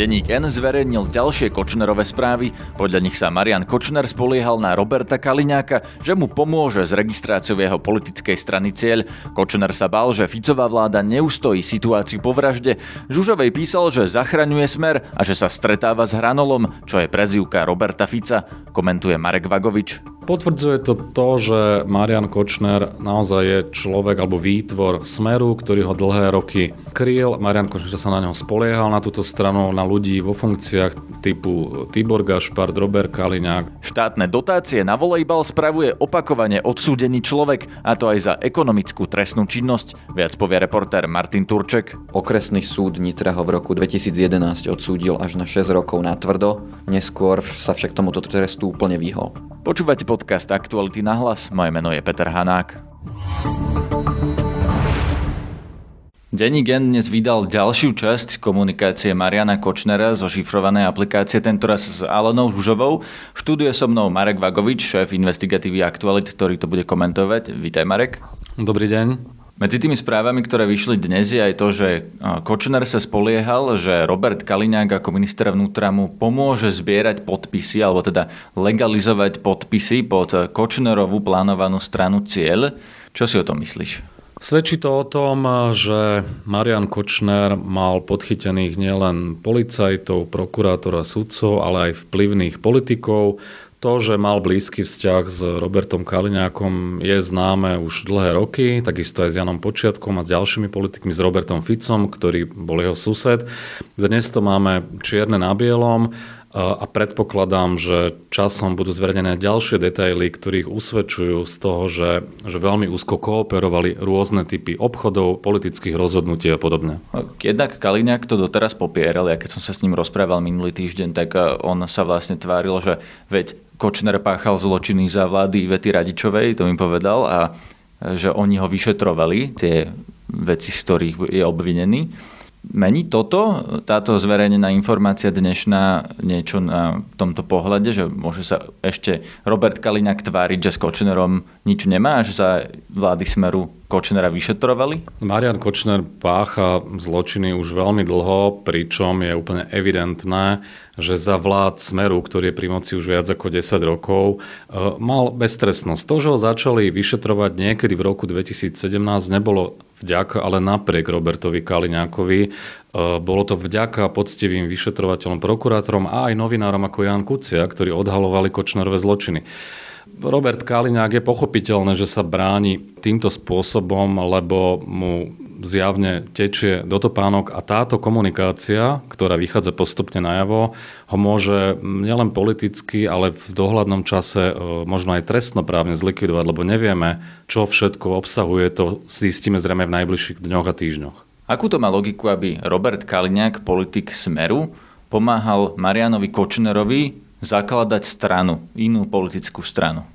Denník N zverejnil ďalšie Kočnerové správy. Podľa nich sa Marian Kočner spoliehal na Roberta Kaliňáka, že mu pomôže s registráciou jeho politickej strany Cieľ. Kočner sa bal, že Ficová vláda neustojí situáciu po vražde. Žužovej písal, že zachraňuje smer a že sa stretáva s Hranolom, čo je prezývka Roberta Fica, komentuje Marek Vagovič. Potvrdzuje to to, že Marian Kočner naozaj je človek alebo výtvor Smeru, ktorý ho dlhé roky kryl. Marian Kočner sa na ňom spoliehal na túto stranu, na ľudí vo funkciách typu Tibor Gašpard, Robert Kaliňák. Štátne dotácie na volejbal spravuje opakovane odsúdený človek, a to aj za ekonomickú trestnú činnosť, viac povie reportér Martin Turček. Okresný súd Nitra ho v roku 2011 odsúdil až na 6 rokov na tvrdo, neskôr sa však tomuto trestu úplne vyhol. Počúvate podcast Aktuality na hlas, moje meno je Peter Hanák. Denní Gen dnes vydal ďalšiu časť komunikácie Mariana Kočnera zo šifrovanej aplikácie, tentoraz s Alenou Žužovou. V štúdiu je so mnou Marek Vagovič, šéf investigatívy Aktualit, ktorý to bude komentovať. Vítaj Marek. Dobrý deň. Medzi tými správami, ktoré vyšli dnes, je aj to, že Kočner sa spoliehal, že Robert Kaliňák ako minister vnútra mu pomôže zbierať podpisy, alebo teda legalizovať podpisy pod Kočnerovú plánovanú stranu Cieľ. Čo si o tom myslíš? Svedčí to o tom, že Marian Kočner mal podchytených nielen policajtov, prokurátora, sudcov, ale aj vplyvných politikov, to, že mal blízky vzťah s Robertom Kaliňákom je známe už dlhé roky, takisto aj s Janom Počiatkom a s ďalšími politikmi, s Robertom Ficom, ktorý bol jeho sused. Dnes to máme čierne na bielom a predpokladám, že časom budú zverejnené ďalšie detaily, ktorých usvedčujú z toho, že, že veľmi úzko kooperovali rôzne typy obchodov, politických rozhodnutí a podobne. Jednak Kaliňák to doteraz popieral, ja keď som sa s ním rozprával minulý týždeň, tak on sa vlastne tváril, že veď Kočner páchal zločiny za vlády Ivety Radičovej, to mi povedal, a že oni ho vyšetrovali, tie veci, z ktorých je obvinený. Mení toto, táto zverejnená informácia dnešná niečo na tomto pohľade, že môže sa ešte Robert Kaliňák tváriť, že s Kočnerom nič nemá, že sa vlády Smeru Kočnera vyšetrovali? Marian Kočner pácha zločiny už veľmi dlho, pričom je úplne evidentné, že za vlád Smeru, ktorý je pri moci už viac ako 10 rokov, e, mal beztrestnosť. To, že ho začali vyšetrovať niekedy v roku 2017, nebolo vďaka, ale napriek Robertovi Kaliňákovi. E, bolo to vďaka poctivým vyšetrovateľom, prokurátorom a aj novinárom ako Jan Kucia, ktorí odhalovali Kočnerové zločiny. Robert Kaliňák je pochopiteľné, že sa bráni týmto spôsobom, lebo mu zjavne tečie do topánok a táto komunikácia, ktorá vychádza postupne najavo, ho môže nielen politicky, ale v dohľadnom čase e, možno aj trestnoprávne zlikvidovať, lebo nevieme, čo všetko obsahuje, to zistíme zrejme v najbližších dňoch a týždňoch. Akú to má logiku, aby Robert Kaliňák, politik Smeru, pomáhal Marianovi Kočnerovi zakladať stranu, inú politickú stranu?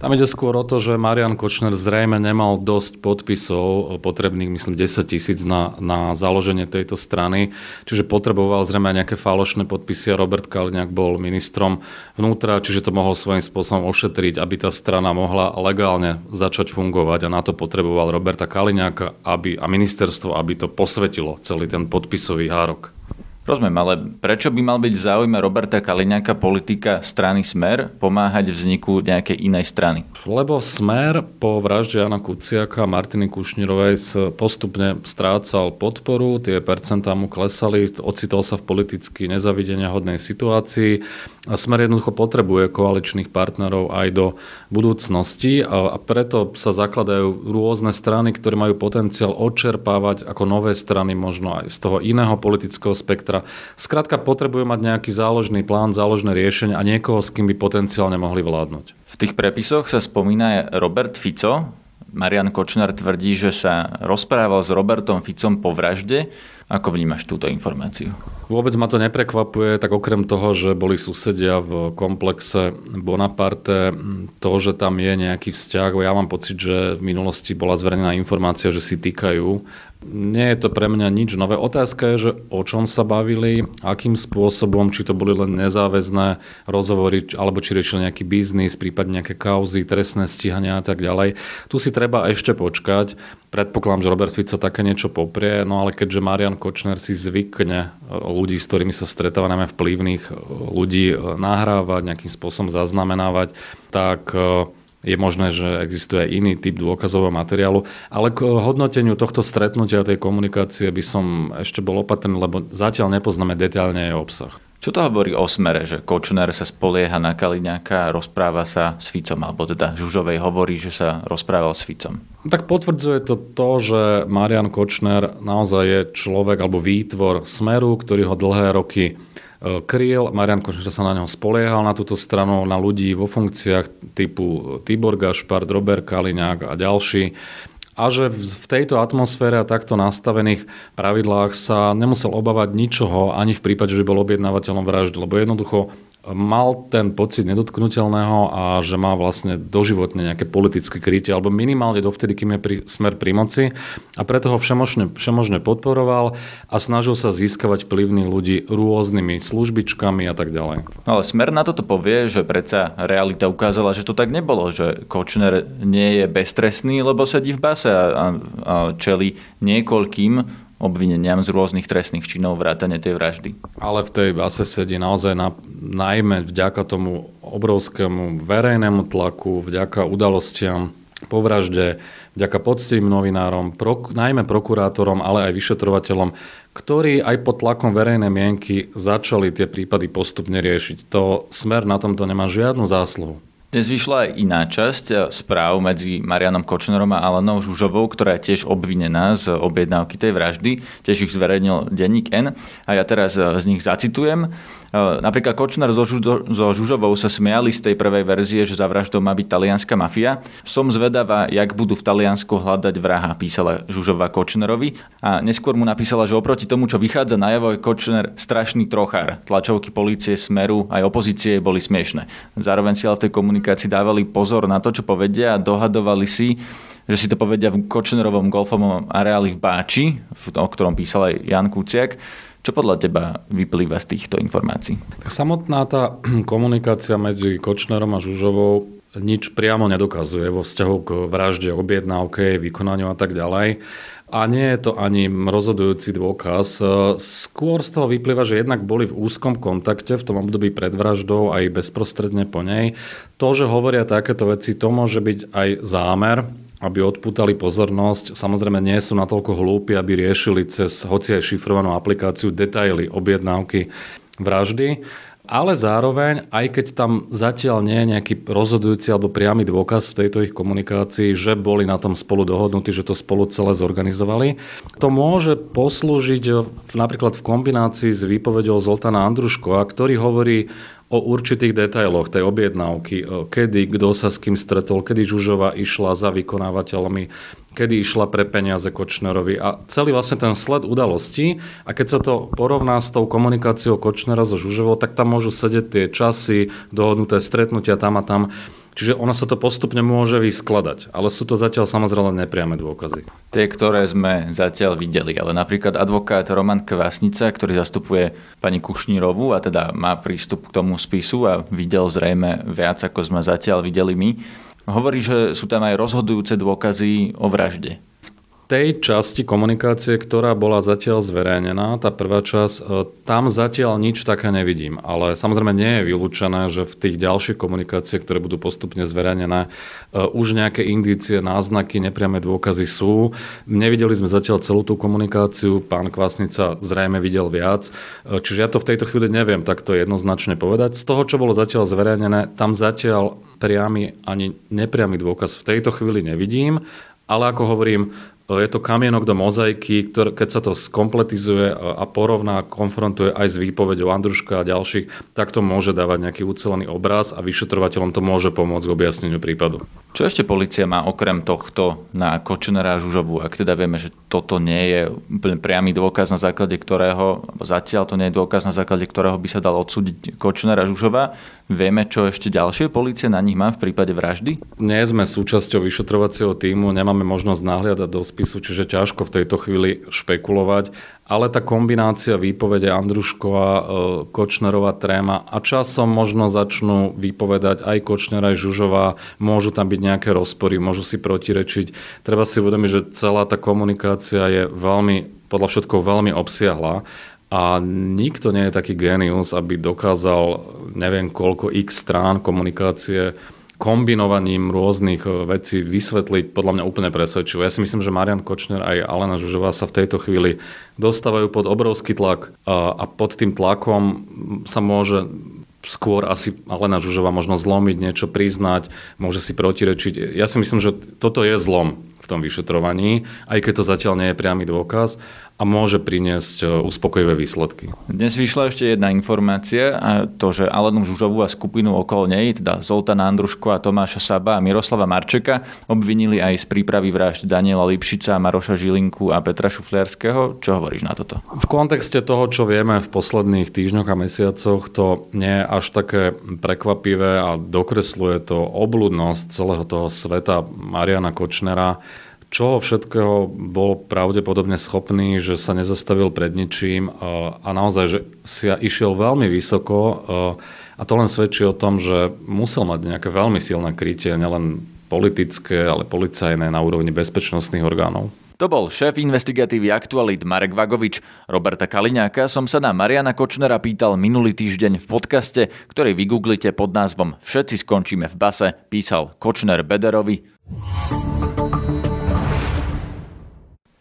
Tam ide skôr o to, že Marian Kočner zrejme nemal dosť podpisov, potrebných myslím 10 tisíc na, na založenie tejto strany, čiže potreboval zrejme aj nejaké falošné podpisy a Robert Kaliňák bol ministrom vnútra, čiže to mohol svojím spôsobom ošetriť, aby tá strana mohla legálne začať fungovať a na to potreboval Roberta Kaliňáka aby, a ministerstvo, aby to posvetilo celý ten podpisový hárok. Rozumiem, ale prečo by mal byť v záujme Roberta Kaliňáka politika strany Smer pomáhať vzniku nejakej inej strany? Lebo Smer po vražde Jana Kuciaka a Martiny Kušnírovej postupne strácal podporu, tie percentá mu klesali, ocitol sa v politicky nezavidenia hodnej situácii a Smer jednoducho potrebuje koaličných partnerov aj do budúcnosti a, preto sa zakladajú rôzne strany, ktoré majú potenciál odčerpávať ako nové strany možno aj z toho iného politického spektra Skrátka potrebujú mať nejaký záložný plán, záložné riešenie a niekoho, s kým by potenciálne mohli vládnuť. V tých prepisoch sa spomína Robert Fico. Marian Kočner tvrdí, že sa rozprával s Robertom Ficom po vražde. Ako vnímaš túto informáciu? Vôbec ma to neprekvapuje, tak okrem toho, že boli susedia v komplexe Bonaparte, to, že tam je nejaký vzťah, ja mám pocit, že v minulosti bola zverejnená informácia, že si týkajú nie je to pre mňa nič nové. Otázka je, že o čom sa bavili, akým spôsobom, či to boli len nezáväzné rozhovory, alebo či riešili nejaký biznis, prípadne nejaké kauzy, trestné stíhania a tak ďalej. Tu si treba ešte počkať. Predpokladám, že Robert Fico také niečo poprie, no ale keďže Marian Kočner si zvykne ľudí, s ktorými sa stretáva, najmä vplyvných ľudí, nahrávať, nejakým spôsobom zaznamenávať, tak je možné, že existuje aj iný typ dôkazového materiálu, ale k hodnoteniu tohto stretnutia, tej komunikácie by som ešte bol opatrný, lebo zatiaľ nepoznáme detailne jej obsah. Čo to hovorí o smere, že Kočner sa spolieha na Kaliňáka a rozpráva sa s Ficom, alebo teda Žužovej hovorí, že sa rozprával s Ficom? Tak potvrdzuje to to, že Marian Kočner naozaj je človek alebo výtvor smeru, ktorý ho dlhé roky kryl. Marian Kočner sa na neho spoliehal na túto stranu, na ľudí vo funkciách typu Tibor Gašpar, Robert Kaliňák a ďalší. A že v tejto atmosfére a takto nastavených pravidlách sa nemusel obávať ničoho, ani v prípade, že by bol objednávateľom vraždy, lebo jednoducho mal ten pocit nedotknutelného a že má vlastne doživotne nejaké politické krytie, alebo minimálne dovtedy, kým je pri, smer pri moci a preto ho všemožne, všemožne podporoval a snažil sa získavať vplyvných ľudí rôznymi službičkami a tak ďalej. Ale smer na toto povie, že predsa realita ukázala, že to tak nebolo, že Kočner nie je beztrestný, lebo sedí v base a, a, a čeli niekoľkým obvineniam z rôznych trestných činov vrátane tej vraždy. Ale v tej base sedí naozaj na, najmä vďaka tomu obrovskému verejnému tlaku, vďaka udalostiam po vražde, vďaka poctivým novinárom, prok, najmä prokurátorom, ale aj vyšetrovateľom, ktorí aj pod tlakom verejnej mienky začali tie prípady postupne riešiť. To smer na tomto nemá žiadnu zásluhu. Dnes vyšla aj iná časť eh, správ medzi Marianom Kočnerom a Alenou Žužovou, ktorá je tiež obvinená z objednávky tej vraždy. Tiež ich zverejnil denník N a ja teraz eh, z nich zacitujem. Eh, napríklad Kočner so, Žužo, so Žužovou sa smiali z tej prvej verzie, že za vraždou má byť talianská mafia. Som zvedavá, jak budú v Taliansku hľadať vraha, písala Žužová Kočnerovi. A neskôr mu napísala, že oproti tomu, čo vychádza najavo, je Kočner strašný trochár. Tlačovky policie, smeru aj opozície boli smiešne. Zároveň si ale v tej komunikácii dávali pozor na to, čo povedia a dohadovali si, že si to povedia v Kočnerovom golfovom areáli v Báči, o ktorom písal aj Jan Kuciak čo podľa teba vyplýva z týchto informácií? Samotná tá komunikácia medzi Kočnerom a Žužovou nič priamo nedokazuje vo vzťahu k vražde, objednávke, vykonaniu a tak ďalej. A nie je to ani rozhodujúci dôkaz. Skôr z toho vyplýva, že jednak boli v úzkom kontakte v tom období pred vraždou aj bezprostredne po nej. To, že hovoria takéto veci, to môže byť aj zámer aby odputali pozornosť. Samozrejme nie sú natoľko hlúpi, aby riešili cez hoci aj šifrovanú aplikáciu detaily objednávky vraždy. Ale zároveň, aj keď tam zatiaľ nie je nejaký rozhodujúci alebo priamy dôkaz v tejto ich komunikácii, že boli na tom spolu dohodnutí, že to spolu celé zorganizovali, to môže poslúžiť napríklad v kombinácii s výpovedou Zoltána Andruškova, ktorý hovorí o určitých detailoch tej objednávky, kedy, kto sa s kým stretol, kedy Žužova išla za vykonávateľmi, kedy išla pre peniaze Kočnerovi a celý vlastne ten sled udalostí a keď sa to porovná s tou komunikáciou Kočnera so Žužovou, tak tam môžu sedieť tie časy, dohodnuté stretnutia tam a tam. Čiže ono sa to postupne môže vyskladať, ale sú to zatiaľ samozrejme nepriame dôkazy. Tie, ktoré sme zatiaľ videli, ale napríklad advokát Roman Kvasnica, ktorý zastupuje pani Kušnírovú a teda má prístup k tomu spisu a videl zrejme viac, ako sme zatiaľ videli my, hovorí, že sú tam aj rozhodujúce dôkazy o vražde tej časti komunikácie, ktorá bola zatiaľ zverejnená, tá prvá časť, e, tam zatiaľ nič také nevidím. Ale samozrejme nie je vylúčené, že v tých ďalších komunikáciách, ktoré budú postupne zverejnené, e, už nejaké indície, náznaky, nepriame dôkazy sú. Nevideli sme zatiaľ celú tú komunikáciu, pán Kvasnica zrejme videl viac. E, čiže ja to v tejto chvíli neviem takto jednoznačne povedať. Z toho, čo bolo zatiaľ zverejnené, tam zatiaľ priamy ani nepriamy dôkaz v tejto chvíli nevidím, ale ako hovorím, je to kamienok do mozaiky, ktoré, keď sa to skompletizuje a porovná, konfrontuje aj s výpovedou Andruška a ďalších, tak to môže dávať nejaký ucelený obraz a vyšetrovateľom to môže pomôcť k objasneniu prípadu. Čo ešte policia má okrem tohto na Kočnera a Žužovu, ak teda vieme, že toto nie je úplne priamy dôkaz, na základe ktorého, zatiaľ to nie je dôkaz, na základe ktorého by sa dal odsúdiť Kočnera a Žužova, Vieme, čo ešte ďalšie policie na nich má v prípade vraždy? Nie sme súčasťou vyšetrovacieho týmu, nemáme možnosť nahliadať do spisu, čiže ťažko v tejto chvíli špekulovať. Ale tá kombinácia výpovede Andruškova, e, Kočnerová tréma a časom možno začnú vypovedať aj Kočner, aj Žužová, môžu tam byť nejaké rozpory, môžu si protirečiť. Treba si uvedomiť, že celá tá komunikácia je veľmi podľa všetko veľmi obsiahla a nikto nie je taký genius, aby dokázal neviem koľko x strán komunikácie kombinovaním rôznych e, vecí vysvetliť podľa mňa úplne presvedčivo. Ja si myslím, že Marian Kočner aj Alena Žužová sa v tejto chvíli dostávajú pod obrovský tlak a, a pod tým tlakom sa môže skôr asi Alena Žužová možno zlomiť, niečo priznať, môže si protirečiť. Ja si myslím, že toto je zlom v tom vyšetrovaní, aj keď to zatiaľ nie je priamy dôkaz a môže priniesť e, uspokojivé výsledky. Dnes vyšla ešte jedna informácia a to, že Alenu Žužovú a skupinu okolo nej, teda Zoltana Andruško a Tomáša Saba a Miroslava Marčeka, obvinili aj z prípravy vražd Daniela Lipšica, Maroša Žilinku a Petra Šufliarského. Čo hovoríš na toto? V kontexte toho, čo vieme v posledných týždňoch a mesiacoch, to nie je až také prekvapivé a dokresluje to obludnosť celého toho sveta Mariana Kočnera čoho všetkého bol pravdepodobne schopný, že sa nezastavil pred ničím a naozaj, že si išiel veľmi vysoko a to len svedčí o tom, že musel mať nejaké veľmi silné krytie, nielen politické, ale policajné na úrovni bezpečnostných orgánov. To bol šéf investigatívy Aktualit Marek Vagovič. Roberta Kaliňáka som sa na Mariana Kočnera pýtal minulý týždeň v podcaste, ktorý vygooglite pod názvom Všetci skončíme v base, písal Kočner Bederovi.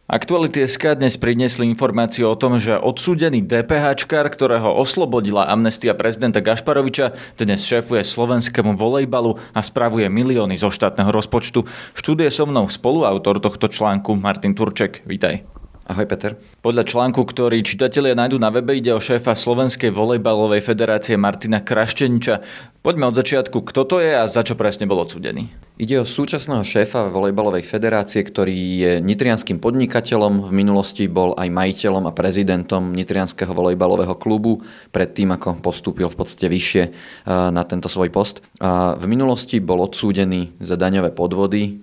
Aktuality SK dnes priniesli informáciu o tom, že odsúdený DPHčkár, ktorého oslobodila amnestia prezidenta Gašparoviča, dnes šéfuje slovenskému volejbalu a spravuje milióny zo štátneho rozpočtu. Štúdie so mnou spoluautor tohto článku Martin Turček. Vítaj. Ahoj Peter. Podľa článku, ktorý čitatelia nájdu na webe, ide o šéfa Slovenskej volejbalovej federácie Martina Krašteniča. Poďme od začiatku, kto to je a za čo presne bol odsudený? Ide o súčasného šéfa volejbalovej federácie, ktorý je nitrianským podnikateľom. V minulosti bol aj majiteľom a prezidentom nitrianského volejbalového klubu, predtým ako postúpil v podstate vyššie e, na tento svoj post. A v minulosti bol odsúdený za daňové podvody.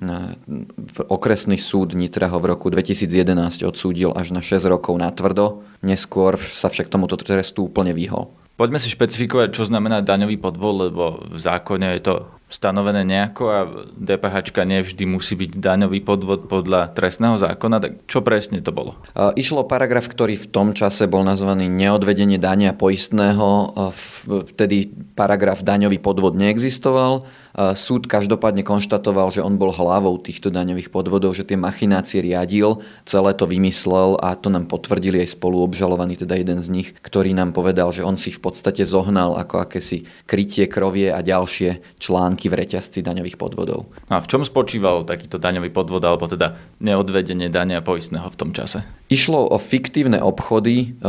Okresný súd Nitra ho v roku 2011 odsúdil až na 6 rokov na tvrdo. Neskôr sa však tomuto trestu úplne vyhol. Poďme si špecifikovať, čo znamená daňový podvod, lebo v zákone je to stanovené nejako a DPH nevždy musí byť daňový podvod podľa trestného zákona, tak čo presne to bolo? Išlo o paragraf, ktorý v tom čase bol nazvaný neodvedenie dania poistného. Vtedy paragraf daňový podvod neexistoval Súd každopádne konštatoval, že on bol hlavou týchto daňových podvodov, že tie machinácie riadil, celé to vymyslel a to nám potvrdili aj spoluobžalovaný, teda jeden z nich, ktorý nám povedal, že on si v podstate zohnal ako akési krytie krovie a ďalšie články v reťazci daňových podvodov. A v čom spočíval takýto daňový podvod, alebo teda neodvedenie dania poistného v tom čase? Išlo o fiktívne obchody, e,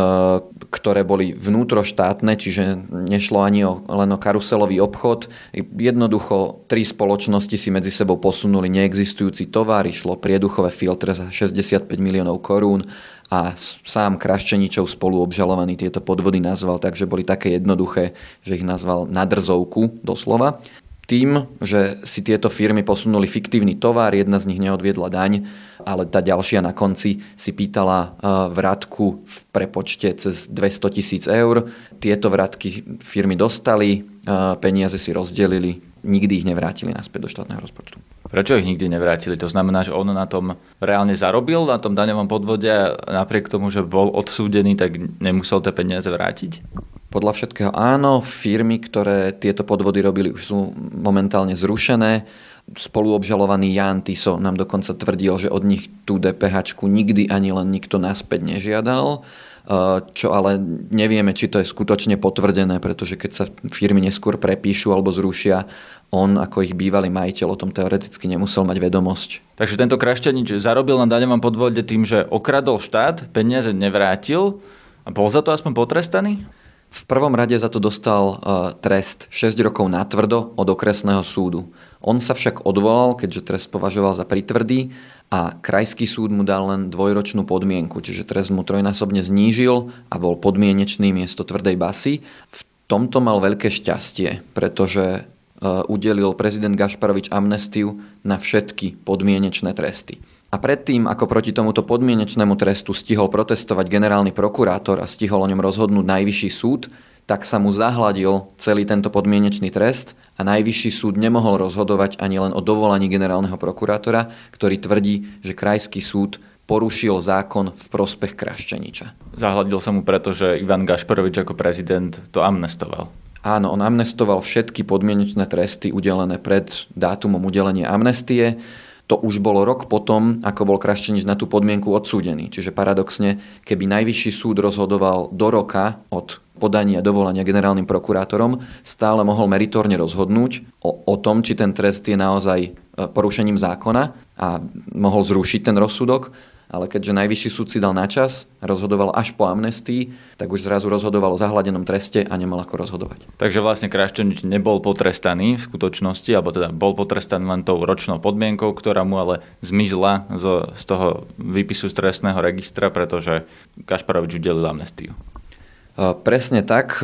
ktoré boli vnútroštátne, čiže nešlo ani o, len o karuselový obchod. Jednoducho tri spoločnosti si medzi sebou posunuli neexistujúci tovar, išlo prieduchové filtre za 65 miliónov korún a sám Kraščeničov spoluobžalovaný tieto podvody nazval, takže boli také jednoduché, že ich nazval nadrzovku doslova. Tým, že si tieto firmy posunuli fiktívny tovar, jedna z nich neodviedla daň, ale tá ďalšia na konci si pýtala e, vratku v prepočte cez 200 tisíc eur. Tieto vratky firmy dostali, e, peniaze si rozdelili, nikdy ich nevrátili naspäť do štátneho rozpočtu. Prečo ich nikdy nevrátili? To znamená, že on na tom reálne zarobil, na tom daňovom podvode a napriek tomu, že bol odsúdený, tak nemusel tie peniaze vrátiť? Podľa všetkého áno, firmy, ktoré tieto podvody robili, už sú momentálne zrušené. Spoluobžalovaný Jan Tiso nám dokonca tvrdil, že od nich tú DPH nikdy ani len nikto naspäť nežiadal čo ale nevieme, či to je skutočne potvrdené, pretože keď sa firmy neskôr prepíšu alebo zrušia, on ako ich bývalý majiteľ o tom teoreticky nemusel mať vedomosť. Takže tento Krašťanič zarobil na daňovom podvode tým, že okradol štát, peniaze nevrátil a bol za to aspoň potrestaný? V prvom rade za to dostal uh, trest 6 rokov na tvrdo od okresného súdu. On sa však odvolal, keďže trest považoval za pritvrdý a krajský súd mu dal len dvojročnú podmienku, čiže trest mu trojnásobne znížil a bol podmienečný miesto tvrdej basy. V tomto mal veľké šťastie, pretože uh, udelil prezident Gašparovič amnestiu na všetky podmienečné tresty. A predtým, ako proti tomuto podmienečnému trestu stihol protestovať generálny prokurátor a stihol o ňom rozhodnúť najvyšší súd, tak sa mu zahladil celý tento podmienečný trest a najvyšší súd nemohol rozhodovať ani len o dovolaní generálneho prokurátora, ktorý tvrdí, že krajský súd porušil zákon v prospech Kraščeniča. Zahladil sa mu preto, že Ivan Gašparovič ako prezident to amnestoval. Áno, on amnestoval všetky podmienečné tresty udelené pred dátumom udelenia amnestie to už bolo rok potom, ako bol Kraščenič na tú podmienku odsúdený. Čiže paradoxne, keby najvyšší súd rozhodoval do roka od podania dovolania generálnym prokurátorom, stále mohol meritorne rozhodnúť o, o tom, či ten trest je naozaj e, porušením zákona a mohol zrušiť ten rozsudok ale keďže najvyšší súd si dal na čas, rozhodoval až po amnestii, tak už zrazu rozhodoval o zahladenom treste a nemal ako rozhodovať. Takže vlastne Kraščenič nebol potrestaný v skutočnosti, alebo teda bol potrestaný len tou ročnou podmienkou, ktorá mu ale zmizla zo, z toho výpisu z trestného registra, pretože Kašparovič udelil amnestiu. Presne tak.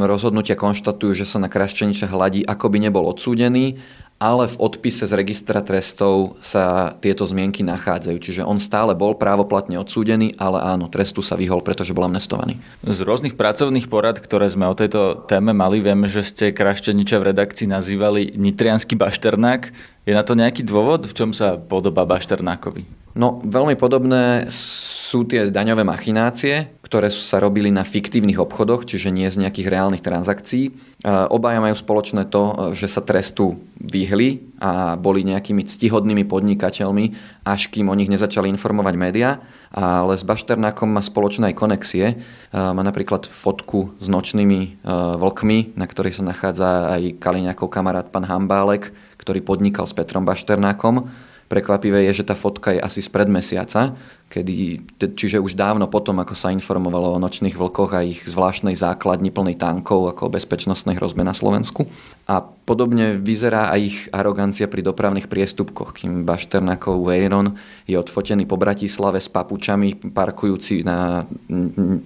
Rozhodnutia konštatujú, že sa na Kraščeniča hladí, ako by nebol odsúdený ale v odpise z registra trestov sa tieto zmienky nachádzajú. Čiže on stále bol právoplatne odsúdený, ale áno, trestu sa vyhol, pretože bol amnestovaný. Z rôznych pracovných porad, ktoré sme o tejto téme mali, vieme, že ste Krašteniča v redakcii nazývali Nitrianský bašternák. Je na to nejaký dôvod, v čom sa podobá Bašternákovi? No, veľmi podobné sú tie daňové machinácie, ktoré sa robili na fiktívnych obchodoch, čiže nie z nejakých reálnych transakcií. Obaja majú spoločné to, že sa trestu vyhli a boli nejakými ctihodnými podnikateľmi, až kým o nich nezačali informovať médiá. Ale s Bašternákom má spoločné aj konexie. Má napríklad fotku s nočnými vlkmi, na ktorej sa nachádza aj Kaliňákov kamarát pán Hambálek, ktorý podnikal s Petrom Bašternákom Prekvapivé je, že tá fotka je asi z pred mesiaca, kedy, čiže už dávno potom, ako sa informovalo o nočných vlkoch a ich zvláštnej základni plnej tankov ako o bezpečnostnej hrozbe na Slovensku. A podobne vyzerá aj ich arogancia pri dopravných priestupkoch, kým Bašternakov Veyron je odfotený po Bratislave s papučami, parkujúci na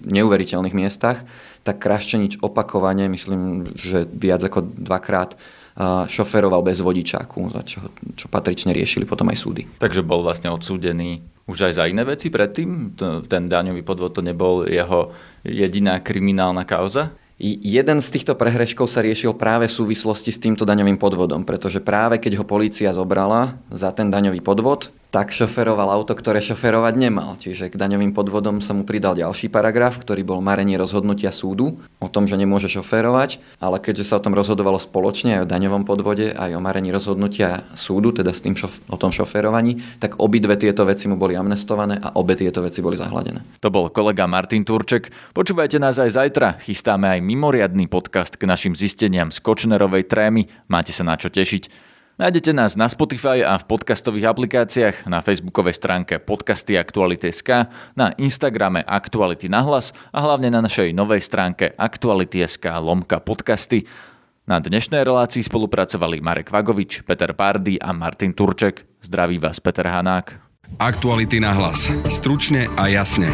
neuveriteľných miestach, tak Kraščenič opakovane, myslím, že viac ako dvakrát šoferoval bez vodičáku, za čo, čo patrične riešili potom aj súdy. Takže bol vlastne odsúdený už aj za iné veci predtým? Ten daňový podvod to nebol jeho jediná kriminálna kauza? Jeden z týchto prehreškov sa riešil práve v súvislosti s týmto daňovým podvodom, pretože práve keď ho polícia zobrala za ten daňový podvod, tak šoferoval auto, ktoré šoferovať nemal. Čiže k daňovým podvodom sa mu pridal ďalší paragraf, ktorý bol marenie rozhodnutia súdu o tom, že nemôže šoferovať, ale keďže sa o tom rozhodovalo spoločne aj o daňovom podvode, aj o marení rozhodnutia súdu, teda s tým šof- o tom šoferovaní, tak obidve tieto veci mu boli amnestované a obe tieto veci boli zahladené. To bol kolega Martin Turček. Počúvajte nás aj zajtra. Chystáme aj mimoriadný podcast k našim zisteniam z Kočnerovej trémy. Máte sa na čo tešiť. Nájdete nás na Spotify a v podcastových aplikáciách, na facebookovej stránke podcasty Aktuality.sk, na Instagrame Aktuality na hlas a hlavne na našej novej stránke Aktuality.sk lomka podcasty. Na dnešnej relácii spolupracovali Marek Vagovič, Peter Pardy a Martin Turček. Zdraví vás Peter Hanák. Aktuality na hlas. Stručne a jasne.